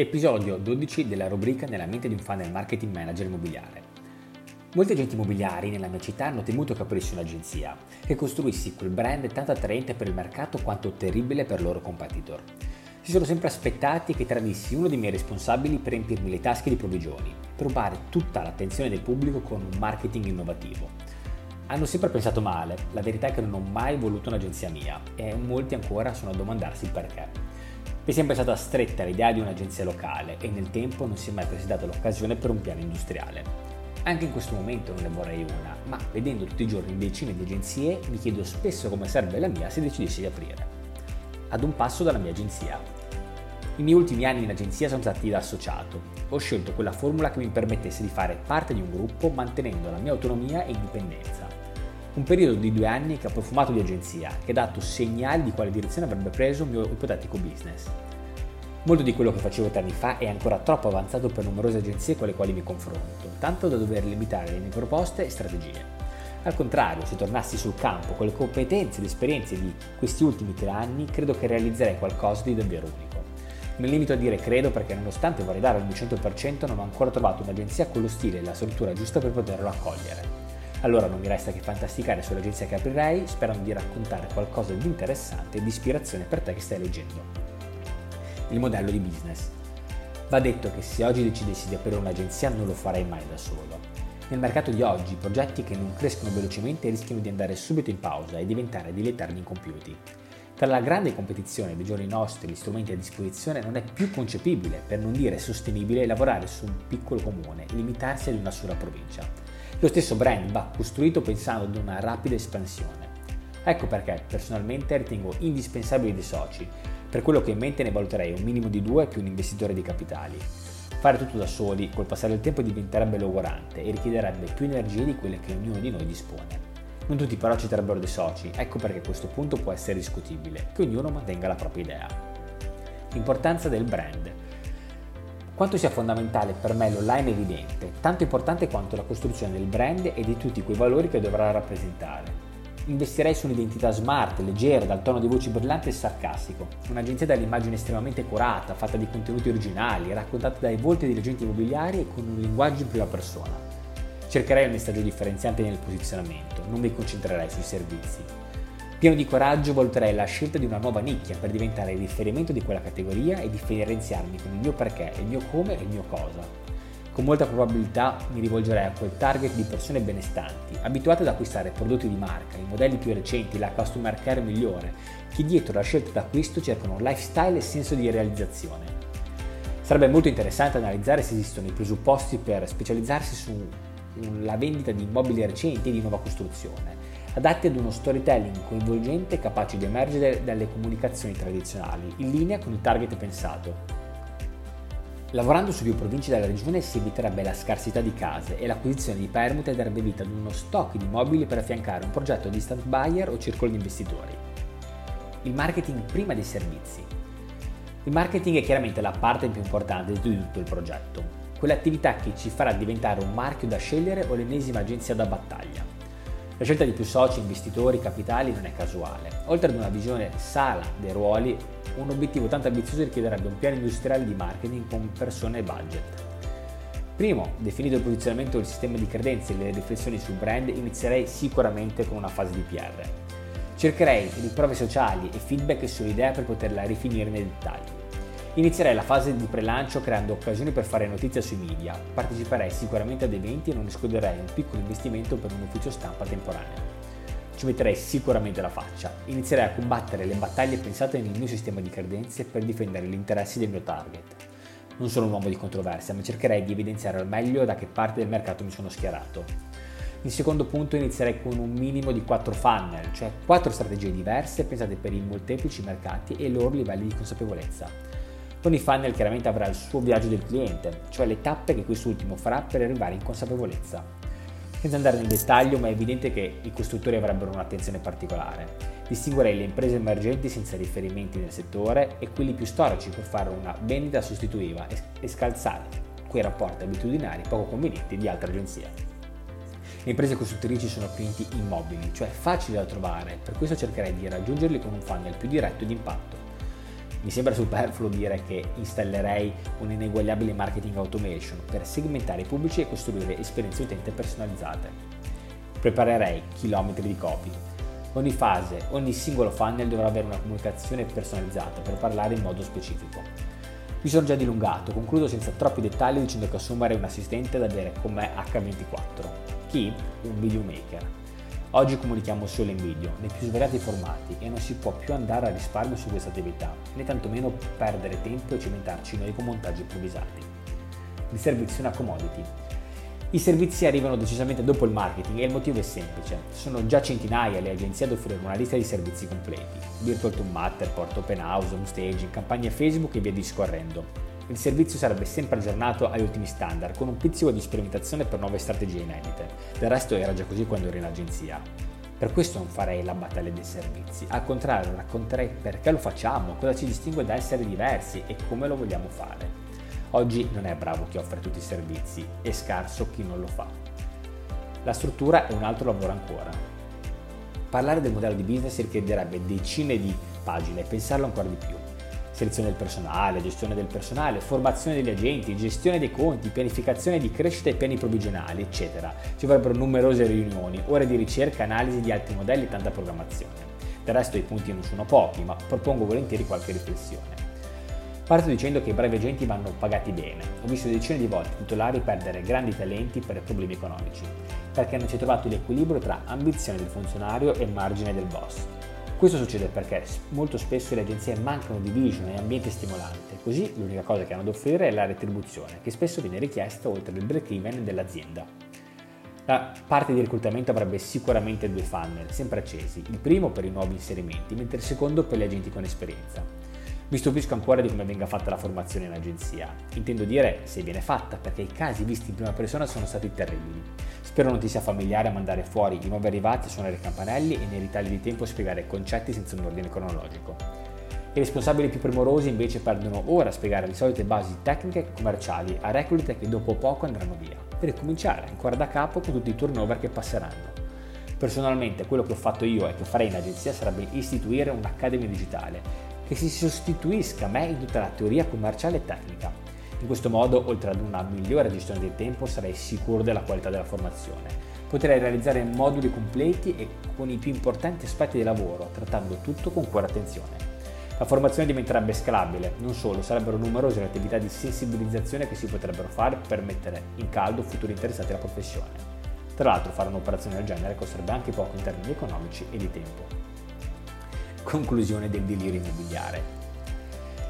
Episodio 12 della rubrica Nella mente di un fan del marketing manager immobiliare. Molti agenti immobiliari nella mia città hanno temuto che aprissi un'agenzia, che costruissi quel brand tanto attraente per il mercato quanto terribile per i loro competitor. Si sono sempre aspettati che tradissi uno dei miei responsabili per riempirmi le tasche di provvigioni, per rubare tutta l'attenzione del pubblico con un marketing innovativo. Hanno sempre pensato male, la verità è che non ho mai voluto un'agenzia mia e molti ancora sono a domandarsi il perché. È sempre stata stretta l'idea di un'agenzia locale e nel tempo non si è mai presentata l'occasione per un piano industriale. Anche in questo momento non ne vorrei una, ma vedendo tutti i giorni decine di agenzie mi chiedo spesso come sarebbe la mia se decidessi di aprire. Ad un passo dalla mia agenzia. I miei ultimi anni in agenzia sono stati da associato. Ho scelto quella formula che mi permettesse di fare parte di un gruppo mantenendo la mia autonomia e indipendenza un periodo di due anni che ha profumato di agenzia, che ha dato segnali di quale direzione avrebbe preso il mio ipotetico business. Molto di quello che facevo tre anni fa è ancora troppo avanzato per numerose agenzie con le quali mi confronto, tanto da dover limitare le mie proposte e strategie. Al contrario, se tornassi sul campo con le competenze e le esperienze di questi ultimi tre anni, credo che realizzerei qualcosa di davvero unico. Mi limito a dire credo perché nonostante vorrei dare il mio 100% non ho ancora trovato un'agenzia con lo stile e la struttura giusta per poterlo accogliere. Allora non mi resta che fantasticare sull'agenzia che aprirei, sperando di raccontare qualcosa di interessante e di ispirazione per te che stai leggendo. Il modello di business. Va detto che se oggi decidessi di aprire un'agenzia non lo farei mai da solo. Nel mercato di oggi progetti che non crescono velocemente rischiano di andare subito in pausa e diventare eterni incompiuti. Tra la grande competizione dei giorni nostri e gli strumenti a disposizione non è più concepibile, per non dire sostenibile, lavorare su un piccolo comune e limitarsi ad una sola provincia. Lo stesso brand va costruito pensando ad una rapida espansione. Ecco perché personalmente ritengo indispensabili dei soci. Per quello che in mente ne valuterei un minimo di due più un investitore di capitali. Fare tutto da soli, col passare del tempo diventerebbe logorante e richiederebbe più energie di quelle che ognuno di noi dispone. Non tutti però citerebbero dei soci, ecco perché questo punto può essere discutibile, che ognuno mantenga la propria idea. L'importanza del brand. Quanto sia fondamentale per me l'online è evidente, tanto importante quanto la costruzione del brand e di tutti quei valori che dovrà rappresentare. Investirei su un'identità smart, leggera, dal tono di voce brillante e sarcastico. Un'agenzia dall'immagine estremamente curata, fatta di contenuti originali, raccontata dai volti degli agenti immobiliari e con un linguaggio in prima persona. Cercherei un messaggio differenziante nel posizionamento, non mi concentrerei sui servizi. Pieno di coraggio valuterei la scelta di una nuova nicchia per diventare il riferimento di quella categoria e differenziarmi con il mio perché, il mio come e il mio cosa. Con molta probabilità mi rivolgerei a quel target di persone benestanti, abituate ad acquistare prodotti di marca, i modelli più recenti, la customer care migliore, che dietro la scelta d'acquisto cercano lifestyle e senso di realizzazione. Sarebbe molto interessante analizzare se esistono i presupposti per specializzarsi sulla vendita di immobili recenti e di nuova costruzione adatti ad uno storytelling coinvolgente capace di emergere dalle comunicazioni tradizionali, in linea con il target pensato. Lavorando su più province della regione si eviterebbe la scarsità di case e l'acquisizione di permute darebbe vita ad uno stock di mobili per affiancare un progetto di stand buyer o circolo di investitori. Il marketing prima dei servizi. Il marketing è chiaramente la parte più importante di tutto il progetto, quell'attività che ci farà diventare un marchio da scegliere o l'ennesima agenzia da battaglia. La scelta di più soci, investitori, capitali non è casuale. Oltre ad una visione sala dei ruoli, un obiettivo tanto ambizioso richiederebbe un piano industriale di marketing con persone e budget. Primo, definito il posizionamento del sistema di credenze e le riflessioni sul brand, inizierei sicuramente con una fase di PR. Cercherei riprove sociali e feedback sull'idea per poterla rifinire nei dettagli. Inizierei la fase di prelancio creando occasioni per fare notizia sui media, parteciperei sicuramente ad eventi e non escluderei un piccolo investimento per un ufficio stampa temporaneo. Ci metterei sicuramente la faccia, inizierei a combattere le battaglie pensate nel mio sistema di credenze per difendere gli interessi del mio target. Non sono un uomo di controversia, ma cercherei di evidenziare al meglio da che parte del mercato mi sono schierato. In secondo punto inizierei con un minimo di 4 funnel, cioè 4 strategie diverse pensate per i molteplici mercati e i loro livelli di consapevolezza. Ogni funnel chiaramente avrà il suo viaggio del cliente, cioè le tappe che quest'ultimo farà per arrivare in consapevolezza. Senza andare nel dettaglio, ma è evidente che i costruttori avrebbero un'attenzione particolare. Distinguerei le imprese emergenti senza riferimenti nel settore e quelli più storici per fare una vendita sostitutiva e scalzare quei rapporti abitudinari poco convenienti di altre agenzie. Le imprese costruttrici sono clienti immobili, cioè facili da trovare, per questo cercherei di raggiungerli con un funnel più diretto e di impatto. Mi sembra superfluo dire che installerei un'ineguagliabile marketing automation per segmentare i pubblici e costruire esperienze utente personalizzate. Preparerei chilometri di copy. Ogni fase, ogni singolo funnel dovrà avere una comunicazione personalizzata per parlare in modo specifico. Mi sono già dilungato, concludo senza troppi dettagli dicendo che assumere un assistente da avere con me H24. Chi? Un videomaker Oggi comunichiamo solo in video, nei più svariati formati e non si può più andare a risparmio su questa attività, né tantomeno perdere tempo e cimentarci noi con montaggi improvvisati. Il servizio è una commodity. I servizi arrivano decisamente dopo il marketing e il motivo è semplice. Sono già centinaia le agenzie ad offrire una lista di servizi completi. Virtual to Matterport, Open House, Home Staging, campagne Facebook e via discorrendo il servizio sarebbe sempre aggiornato agli ultimi standard, con un pizzico di sperimentazione per nuove strategie inedite. Del resto era già così quando ero in agenzia. Per questo non farei la battaglia dei servizi, al contrario racconterei perché lo facciamo, cosa ci distingue da essere diversi e come lo vogliamo fare. Oggi non è bravo chi offre tutti i servizi, è scarso chi non lo fa. La struttura è un altro lavoro ancora. Parlare del modello di business richiederebbe decine di pagine e pensarlo ancora di più selezione del personale, gestione del personale, formazione degli agenti, gestione dei conti, pianificazione di crescita e piani provvigionali, eccetera. Ci vorrebbero numerose riunioni, ore di ricerca, analisi di altri modelli e tanta programmazione. Del resto i punti non sono pochi, ma propongo volentieri qualche riflessione. Parto dicendo che i bravi agenti vanno pagati bene. Ho visto decine di volte titolari perdere grandi talenti per problemi economici, perché non si è trovato l'equilibrio tra ambizione del funzionario e margine del boss. Questo succede perché molto spesso le agenzie mancano di vision e ambiente stimolante, così l'unica cosa che hanno da offrire è la retribuzione, che spesso viene richiesta oltre il break-even dell'azienda. La parte di reclutamento avrebbe sicuramente due funnel, sempre accesi, il primo per i nuovi inserimenti, mentre il secondo per gli agenti con esperienza. Mi stupisco ancora di come venga fatta la formazione in agenzia. Intendo dire se viene fatta, perché i casi visti in prima persona sono stati terribili. Spero non ti sia familiare a mandare fuori i nuovi arrivati suonare i campanelli e nei ritagli di tempo spiegare concetti senza un ordine cronologico. I responsabili più primorosi invece perdono ora a spiegare le solite basi tecniche e commerciali a reclute che dopo poco andranno via, per ricominciare ancora da capo con tutti i turnover che passeranno. Personalmente quello che ho fatto io e che farei in agenzia sarebbe istituire un'accademia digitale che si sostituisca a me in tutta la teoria commerciale e tecnica. In questo modo, oltre ad una migliore gestione del tempo, sarei sicuro della qualità della formazione. Potrei realizzare moduli completi e con i più importanti aspetti del lavoro, trattando tutto con cuore attenzione. La formazione diventerebbe scalabile, non solo, sarebbero numerose le attività di sensibilizzazione che si potrebbero fare per mettere in caldo futuri interessati alla professione. Tra l'altro fare un'operazione del genere costerebbe anche poco in termini economici e di tempo conclusione del delirio immobiliare.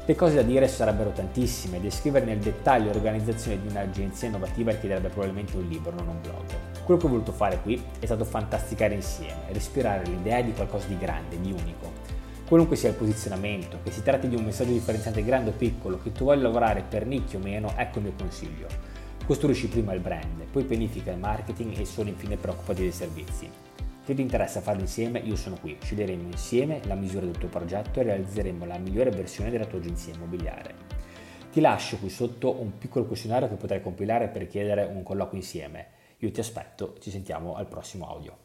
Le cose da dire sarebbero tantissime, descrivere nel dettaglio l'organizzazione di un'agenzia innovativa richiederebbe probabilmente un libro, non un blog. Quello che ho voluto fare qui è stato fantasticare insieme, respirare l'idea di qualcosa di grande, di unico. Qualunque sia il posizionamento, che si tratti di un messaggio differenziante grande o piccolo, che tu voglia lavorare per nicchia o meno, ecco il mio consiglio. Costruisci prima il brand, poi pianifica il marketing e solo infine preoccupati dei servizi. Se ti interessa farlo insieme, io sono qui. Sceglieremo insieme la misura del tuo progetto e realizzeremo la migliore versione della tua agenzia immobiliare. Ti lascio qui sotto un piccolo questionario che potrai compilare per chiedere un colloquio insieme. Io ti aspetto, ci sentiamo al prossimo audio.